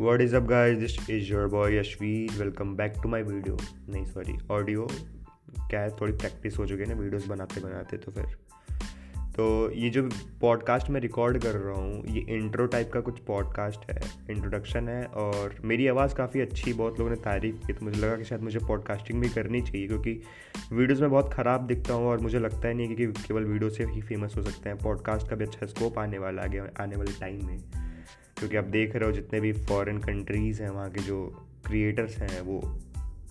What is up, guys? This is your boy Ashweed. Welcome back to my video. नहीं sorry audio क्या है थोड़ी practice हो चुकी है ना वीडियोस बनाते बनाते तो फिर तो ये जो पॉडकास्ट मैं रिकॉर्ड कर रहा हूँ ये इंट्रो टाइप का कुछ पॉडकास्ट है इंट्रोडक्शन है और मेरी आवाज़ काफ़ी अच्छी बहुत लोगों ने तारीफ़ की तो मुझे लगा कि शायद मुझे पॉडकास्टिंग भी करनी चाहिए क्योंकि वीडियोज़ में बहुत ख़राब दिखता हूँ और मुझे लगता है नहीं कि केवल वीडियो से ही फ़ेमस हो सकते हैं पॉडकास्ट का भी अच्छा स्कोप आने वाला आगे आने वाले टाइम में क्योंकि आप देख रहे हो जितने भी फॉरेन कंट्रीज़ हैं, वहाँ के जो क्रिएटर्स हैं, वो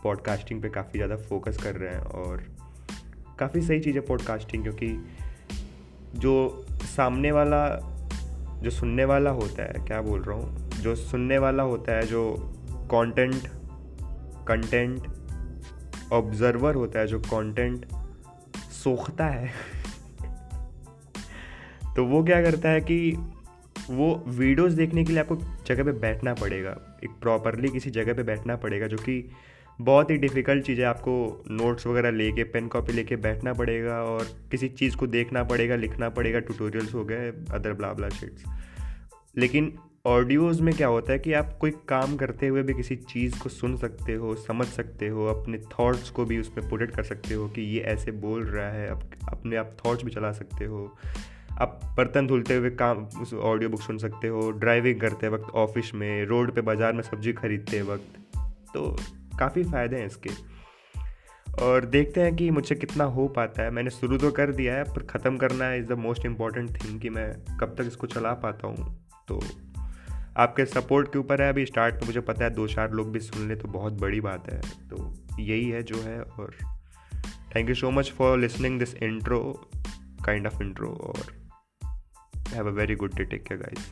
पॉडकास्टिंग पे काफ़ी ज़्यादा फोकस कर रहे हैं और काफ़ी सही चीज़ है पॉडकास्टिंग क्योंकि जो सामने वाला, जो सुनने वाला होता है, क्या बोल रहा हूँ? जो सुनने वाला होता है, जो कंटेंट कंटेंट ऑब्जर्वर होता है, जो कंटेंट सोखता है तो वो क्या करता है कि वो वीडियोस देखने के लिए आपको जगह पे बैठना पड़ेगा। एक प्रॉपरली किसी जगह पे बैठना पड़ेगा, जो कि बहुत ही डिफ़िकल्ट चीज़ है। आपको नोट्स वगैरह लेके पेन कॉपी लेके बैठना पड़ेगा और किसी चीज़ को देखना पड़ेगा, लिखना पड़ेगा ट्यूटोरियल्स हो गए अदर ब्ला शीट्स लेकिन ऑडियोज़ में क्या होता है कि आप कोई काम करते हुए भी किसी चीज़ को सुन सकते हो, समझ सकते हो, अपने थॉट्स को भी उसमें पुट कर सकते हो कि ये ऐसे बोल रहा है अपने आप थॉट्स भी चला सकते हो। आप बर्तन धुलते हुए काम, उस ऑडियो बुक सुन सकते हो ड्राइविंग करते वक्त ऑफ़िस में रोड पे बाज़ार में सब्ज़ी खरीदते वक्त। तो काफ़ी फ़ायदे हैं इसके। और देखते हैं कि मुझे कितना हो पाता है। मैंने शुरू तो कर दिया है, पर ख़त्म करना is the most important thing कि मैं कब तक इसको चला पाता हूँ। तो आपके सपोर्ट के ऊपर है, अभी स्टार्ट में मुझे पता है दो चार लोग भी सुन ले तो बहुत बड़ी बात है। तो यही है जो है और thank you so much for listening this intro kind of intro और Have a very good day. Take care, guys.